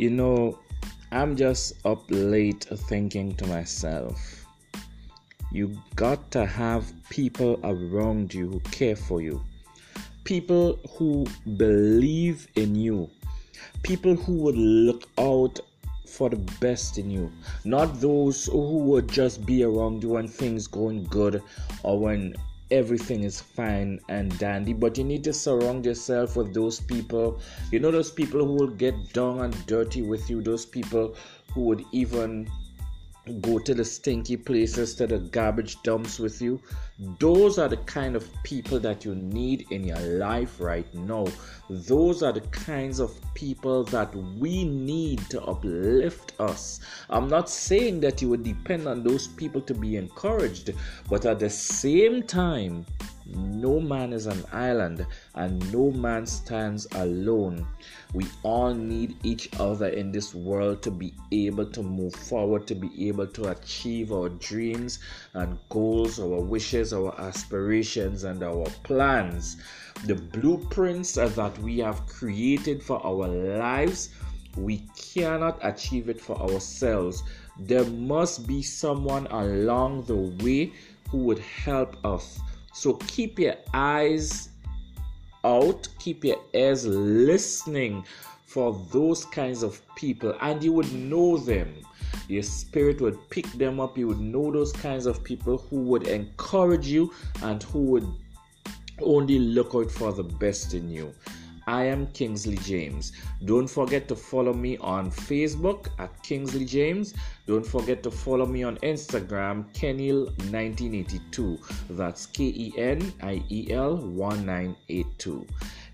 You know, I'm just up late thinking to myself, you got to have people around you who care for you, people who believe in you, people who would look out for the best in you, not those who would just be around you when things going good or when everything is fine and dandy but you need to surround yourself with those people. You know those people who will get down and dirty with you those people who would even go to the stinky places, to the garbage dumps with you. Those are the kind of people that you need in your life right now. Those are the kinds of people that we need to uplift us. I'm not saying that you would depend on those people to be encouraged, but at the same time, no man is an island and no man stands alone. We all need each other in this world to be able to move forward, to be able to achieve our dreams and goals, our wishes, our aspirations, and our plans. The blueprints that we have created for our lives, we cannot achieve it for ourselves. There must be someone along the way who would help us so keep your eyes out, keep your ears listening for those kinds of people, and you would know them. Your spirit would pick them up. You would know those kinds of people who would encourage you and who would only look out for the best in you. I am Kingsley James. Don't forget to follow me on Facebook at Kingsley James. Don't forget to follow me on Instagram, Keniel1982. That's K E N I E L 1982.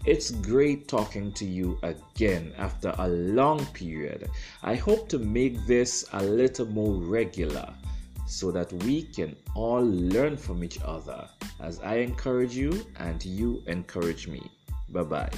It's great talking to you again after a long period. I hope to make this a little more regular so that we can all learn from each other as I encourage you and you encourage me. Bye bye.